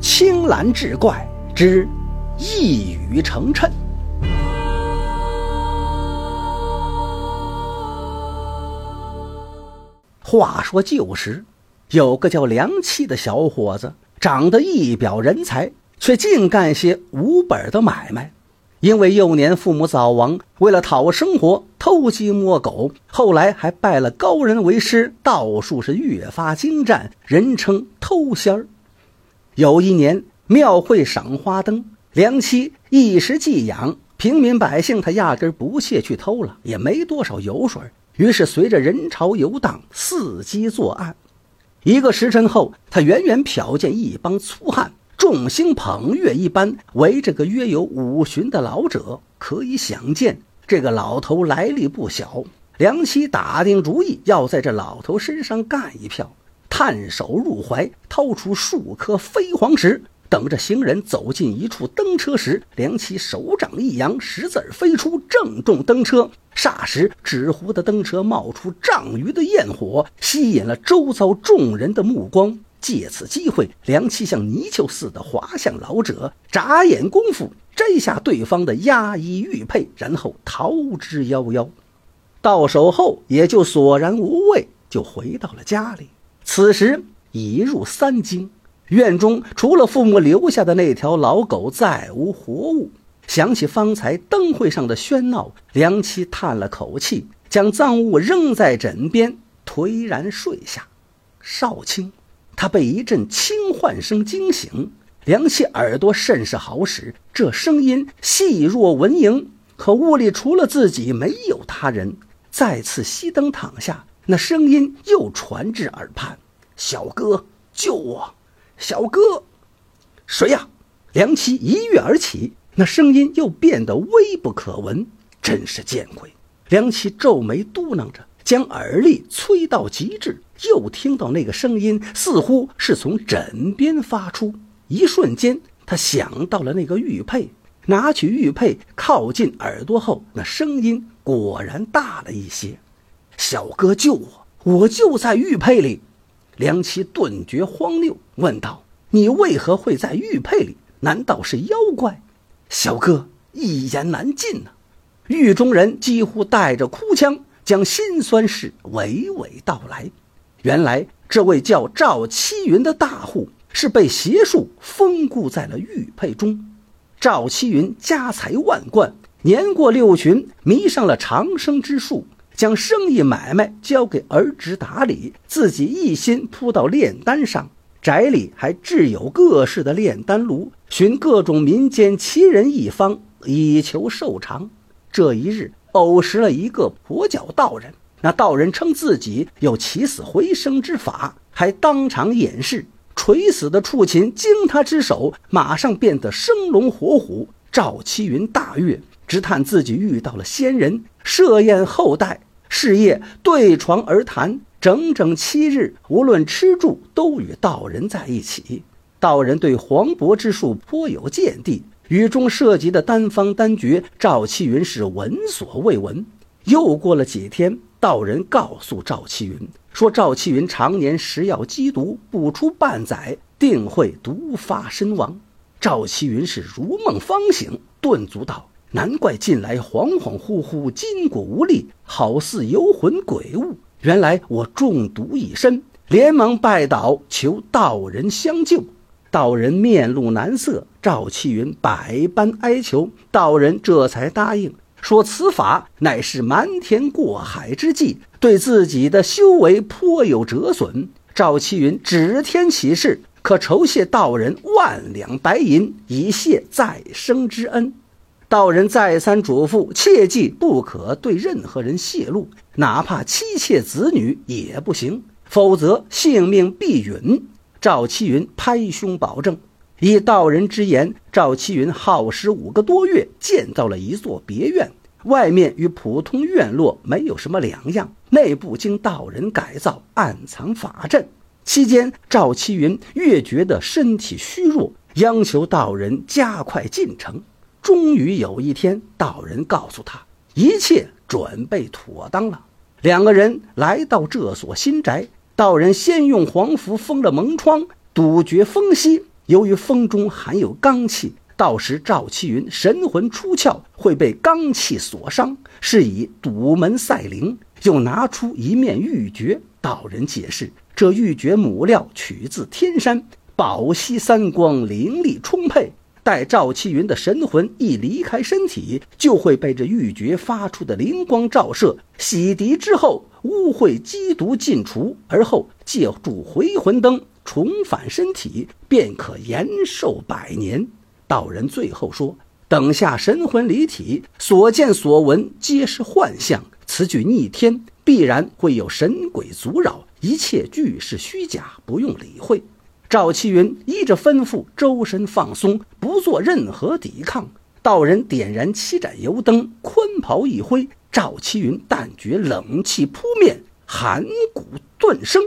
青蓝志怪之一语成谶。话说旧时，有个叫梁七的小伙子，长得一表人才，却净干些无本的买卖。因为幼年父母早亡，为了讨生活，偷鸡摸狗，后来还拜了高人为师，道术是越发精湛，人称偷仙儿。有一年庙会赏花灯，梁七一时寄养，平民百姓他压根不屑去偷了，也没多少油水，于是随着人潮游荡，伺机作案。一个时辰后，他远远瞟见一帮粗汉。众星捧月一般围着个约有五旬的老者，可以想见这个老头来历不小。梁七打定主意要在这老头身上干一票，探手入怀，掏出数颗飞黄石，等着行人走进一处登车时，梁七手掌一扬，石子飞出，正中登车。霎时，纸糊的登车冒出丈余的焰火，吸引了周遭众人的目光。借此机会，梁七像泥鳅似的滑向老者，眨眼功夫摘下对方的压衣玉佩，然后逃之夭夭。到手后也就索然无味，就回到了家里。此时已入三更，院中除了父母留下的那条老狗，再无活物。想起方才灯会上的喧闹，梁七叹了口气，将赃物扔在枕边，颓然睡下。少卿。他被一阵轻唤声惊醒，梁七耳朵甚是好使，这声音细若蚊蝇，可屋里除了自己没有他人。再次熄灯躺下，那声音又传至耳畔：“小哥，救我！小哥，谁呀？”梁七一跃而起，那声音又变得微不可闻，真是见鬼！梁七皱眉嘟囔着。将耳力催到极致，又听到那个声音，似乎是从枕边发出。一瞬间，他想到了那个玉佩，拿取玉佩靠近耳朵后，那声音果然大了一些。小哥救我，我就在玉佩里。梁七顿觉荒谬，问道：“你为何会在玉佩里？难道是妖怪？”小哥一言难尽呐。狱中人几乎带着哭腔。将辛酸事娓娓道来。原来这位叫赵七云的大户是被邪术封固在了玉佩中。赵七云家财万贯，年过六旬，迷上了长生之术，将生意买卖交给儿侄打理，自己一心扑到炼丹上。宅里还置有各式的炼丹炉，寻各种民间奇人异方，以求寿长。这一日。偶识了一个跛脚道人，那道人称自己有起死回生之法，还当场演示。垂死的畜禽经他之手，马上变得生龙活虎。赵七云大悦，直叹自己遇到了仙人，设宴后代，事业对床而谈，整整七日，无论吃住都与道人在一起。道人对黄渤之术颇有见地。雨中涉及的丹方丹诀，赵七云是闻所未闻。又过了几天，道人告诉赵七云说：“赵七云常年食药积毒，不出半载，定会毒发身亡。”赵七云是如梦方醒，顿足道：“难怪近来恍恍惚惚，筋骨无力，好似游魂鬼物。原来我中毒已深，连忙拜倒，求道人相救。”道人面露难色，赵启云百般哀求，道人这才答应，说此法乃是瞒天过海之计，对自己的修为颇有折损。赵启云指天起誓，可酬谢道人万两白银，以谢再生之恩。道人再三嘱咐，切记不可对任何人泄露，哪怕妻妾子女也不行，否则性命必陨。赵七云拍胸保证，以道人之言，赵七云耗时五个多月建造了一座别院，外面与普通院落没有什么两样，内部经道人改造，暗藏法阵。期间，赵七云越觉得身体虚弱，央求道人加快进程。终于有一天，道人告诉他，一切准备妥当了。两个人来到这所新宅。道人先用黄符封了门窗，堵绝风息，由于风中含有罡气，到时赵启云神魂出窍会被罡气所伤，是以堵门赛灵。又拿出一面玉珏，道人解释：这玉珏母料取自天山，宝皙三光，灵力充沛。待赵启云的神魂一离开身体，就会被这玉珏发出的灵光照射，洗涤之后，污秽积毒尽除，而后借助回魂灯重返身体，便可延寿百年。道人最后说：等下神魂离体，所见所闻皆是幻象。此举逆天，必然会有神鬼阻扰，一切俱是虚假，不用理会。赵启云依着吩咐，周身放松，不做任何抵抗。道人点燃七盏油灯，宽袍一挥，赵启云但觉冷气扑面，寒骨顿生，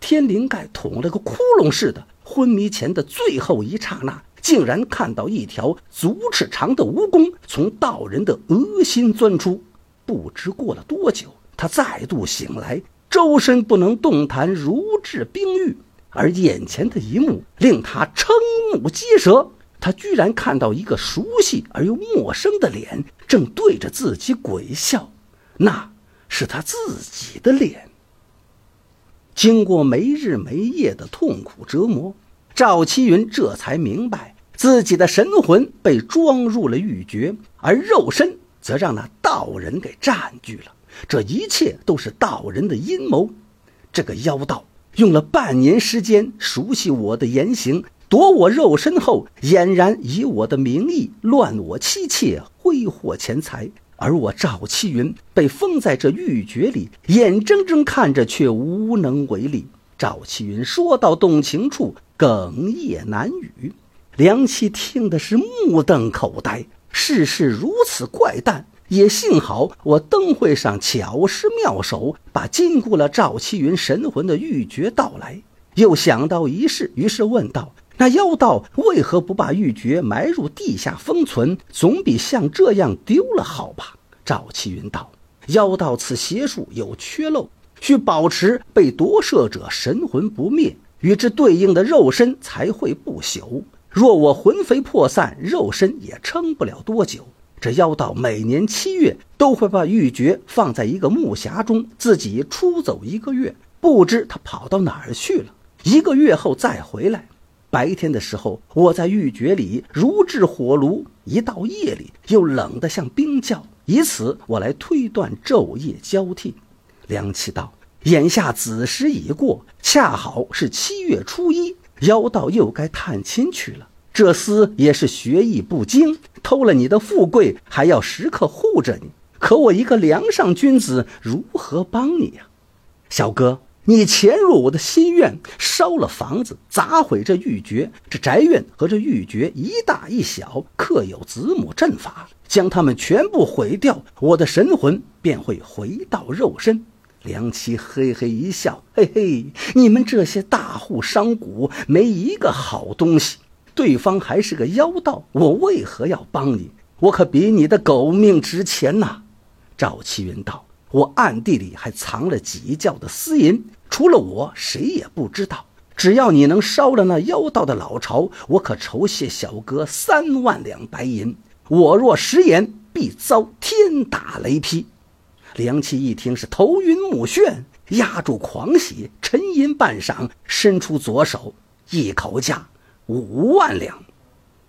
天灵盖捅了个窟窿似的。昏迷前的最后一刹那，竟然看到一条足尺长的蜈蚣从道人的额心钻出。不知过了多久，他再度醒来，周身不能动弹，如置冰玉。而眼前的一幕令他瞠目结舌，他居然看到一个熟悉而又陌生的脸正对着自己鬼笑，那是他自己的脸。经过没日没夜的痛苦折磨，赵七云这才明白，自己的神魂被装入了玉珏，而肉身。则让那道人给占据了，这一切都是道人的阴谋。这个妖道用了半年时间熟悉我的言行，夺我肉身后，俨然以我的名义乱我妻妾，挥霍钱财。而我赵七云被封在这玉珏里，眼睁睁看着，却无能为力。赵七云说到动情处，哽咽难语。梁七听的是目瞪口呆。世事如此怪诞，也幸好我灯会上巧施妙手，把禁锢了赵七云神魂的玉珏盗来。又想到一事，于是问道：“那妖道为何不把玉珏埋入地下封存？总比像这样丢了好吧？”赵七云道：“妖道此邪术有缺漏，需保持被夺舍者神魂不灭，与之对应的肉身才会不朽。”若我魂飞魄散，肉身也撑不了多久。这妖道每年七月都会把玉珏放在一个木匣中，自己出走一个月，不知他跑到哪儿去了。一个月后再回来。白天的时候，我在玉珏里如置火炉；一到夜里，又冷得像冰窖。以此我来推断昼夜交替。梁启道：眼下子时已过，恰好是七月初一。妖道又该探亲去了，这厮也是学艺不精，偷了你的富贵，还要时刻护着你。可我一个梁上君子，如何帮你呀？小哥，你潜入我的心院，烧了房子，砸毁这玉珏。这宅院和这玉珏一大一小，刻有子母阵法，将它们全部毁掉，我的神魂便会回到肉身。梁七嘿嘿一笑，嘿嘿，你们这些大户商贾没一个好东西。对方还是个妖道，我为何要帮你？我可比你的狗命值钱呐！赵启云道：“我暗地里还藏了几窖的私银，除了我，谁也不知道。只要你能烧了那妖道的老巢，我可酬谢小哥三万两白银。我若食言，必遭天打雷劈。”梁七一听是头晕目眩，压住狂喜，沉吟半晌，伸出左手，一口价五万两。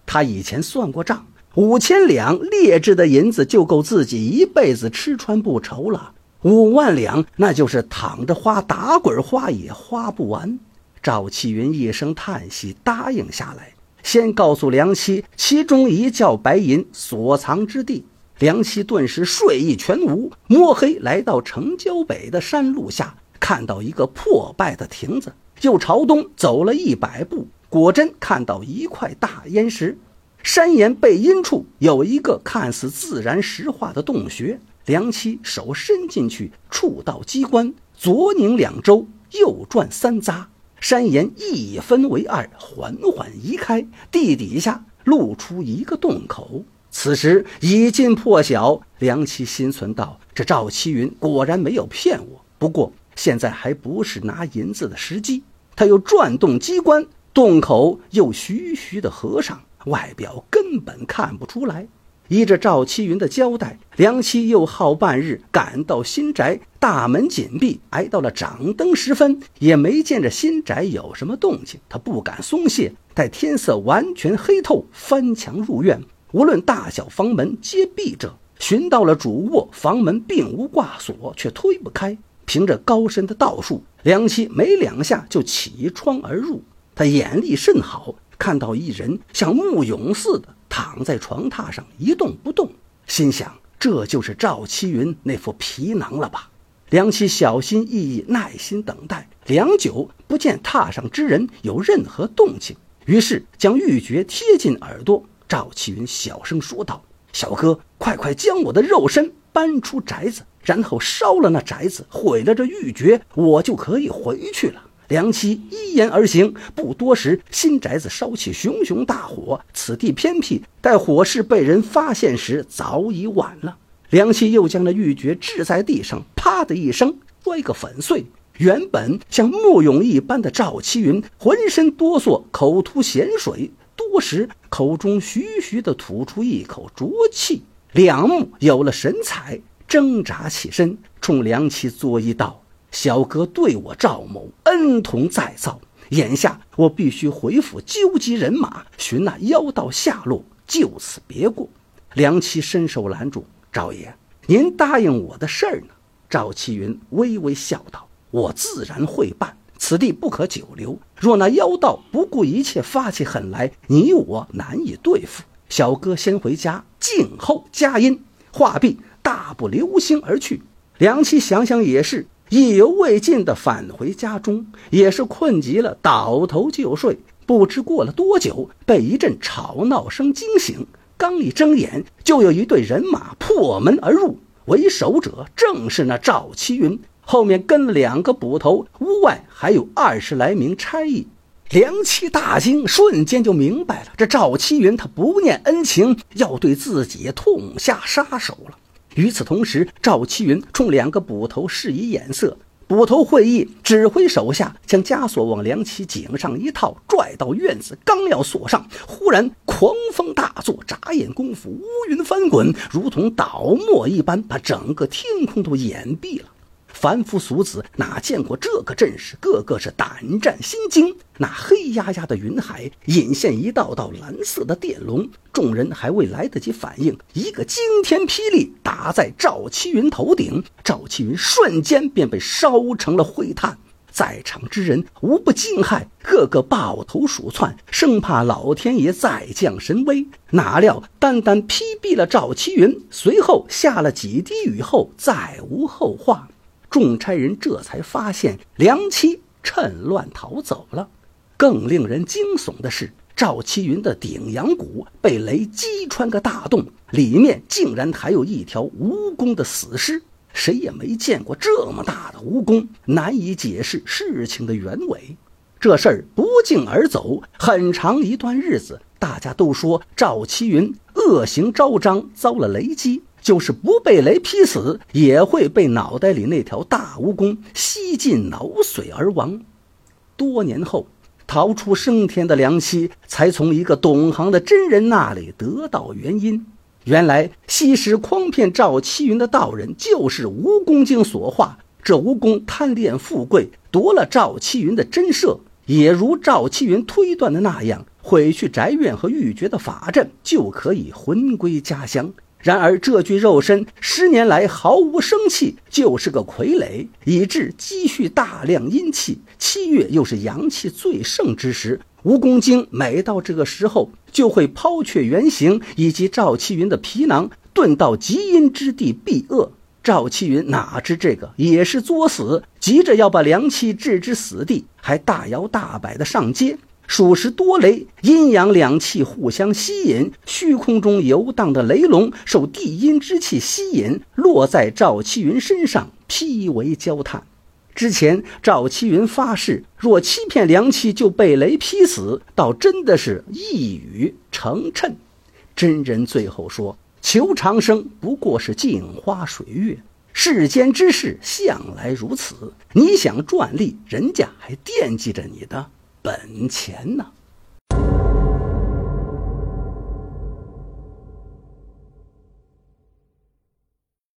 他以前算过账，五千两劣质的银子就够自己一辈子吃穿不愁了。五万两，那就是躺着花、打滚花也花不完。赵启云一声叹息，答应下来，先告诉梁七其中一窖白银所藏之地。梁七顿时睡意全无，摸黑来到城郊北的山路下，看到一个破败的亭子，又朝东走了一百步，果真看到一块大岩石，山岩背阴处有一个看似自然石化的洞穴。梁七手伸进去，触到机关，左拧两周，右转三匝，山岩一分为二，缓缓移开，地底下露出一个洞口。此时已近破晓，梁七心存道：这赵七云果然没有骗我。不过现在还不是拿银子的时机。他又转动机关，洞口又徐徐的合上，外表根本看不出来。依着赵七云的交代，梁七又耗半日赶到新宅，大门紧闭，挨到了掌灯时分，也没见着新宅有什么动静。他不敢松懈，待天色完全黑透，翻墙入院，无论大小房门皆闭着。寻到了主卧，房门并无挂锁，却推不开。凭着高深的道术，梁七没两下就起窗而入。他眼力甚好，看到一人像木俑似的。躺在床榻上一动不动，心想这就是赵七云那副皮囊了吧？梁七小心翼翼、耐心等待，良久不见榻上之人有任何动静，于是将玉珏贴近耳朵。赵七云小声说道：“小哥，快快将我的肉身搬出宅子，然后烧了那宅子，毁了这玉珏，我就可以回去了。”梁七依言而行，不多时，新宅子烧起熊熊大火。此地偏僻，待火势被人发现时，早已晚了。梁七又将那玉珏掷在地上，啪的一声摔个粉碎。原本像木俑一般的赵七云，浑身哆嗦，口吐咸水，多时口中徐徐地吐出一口浊气，两目有了神采，挣扎起身，冲梁七作揖道。小哥对我赵某恩同再造，眼下我必须回府纠集人马，寻那妖道下落，就此别过。梁七伸手拦住赵爷：“您答应我的事儿呢？”赵七云微微笑道：“我自然会办，此地不可久留。若那妖道不顾一切发起狠来，你我难以对付。小哥先回家静候佳音。”话毕，大步流星而去。梁七想想也是。意犹未尽地返回家中，也是困极了，倒头就睡。不知过了多久，被一阵吵闹声惊醒。刚一睁眼，就有一队人马破门而入，为首者正是那赵七云，后面跟了两个捕头，屋外还有二十来名差役。梁七大惊，瞬间就明白了，这赵七云他不念恩情，要对自己痛下杀手了。与此同时，赵七云冲两个捕头示意眼色，捕头会意，指挥手下将枷锁往梁启颈上一套，拽到院子，刚要锁上，忽然狂风大作，眨眼功夫，乌云翻滚，如同倒墨一般，把整个天空都掩蔽了。凡夫俗子哪见过这个阵势，个个是胆战心惊。那黑压压的云海引现一道道蓝色的电龙，众人还未来得及反应，一个惊天霹雳打在赵七云头顶，赵七云瞬间便被烧成了灰炭。在场之人无不惊骇，个个抱头鼠窜，生怕老天爷再降神威。哪料单单劈毙了赵七云，随后下了几滴雨后，再无后话。众差人这才发现梁七趁乱逃走了。更令人惊悚的是，赵七云的顶阳骨被雷击穿个大洞，里面竟然还有一条蜈蚣的死尸。谁也没见过这么大的蜈蚣，难以解释事情的原委。这事儿不胫而走，很长一段日子，大家都说赵七云恶行昭彰，遭了雷击。就是不被雷劈死，也会被脑袋里那条大蜈蚣吸尽脑髓而亡。多年后，逃出升天的梁七才从一个懂行的真人那里得到原因。原来，昔时诓骗赵七云的道人就是蜈蚣精所化。这蜈蚣贪恋富贵，夺了赵七云的真舍，也如赵七云推断的那样，毁去宅院和玉珏的法阵，就可以魂归家乡。然而这具肉身十年来毫无生气，就是个傀儡，以致积蓄大量阴气。七月又是阳气最盛之时，蜈蚣精每到这个时候就会抛却原形，以及赵七云的皮囊，遁到极阴之地避恶。赵七云哪知这个也是作死，急着要把梁七置之死地，还大摇大摆的上街。属实多雷，阴阳两气互相吸引，虚空中游荡的雷龙受地阴之气吸引，落在赵七云身上，劈为焦炭。之前赵七云发誓，若欺骗梁七就被雷劈死，倒真的是一语成谶。真人最后说：“求长生不过是镜花水月，世间之事向来如此。你想赚利，人家还惦记着你的。”本钱呢？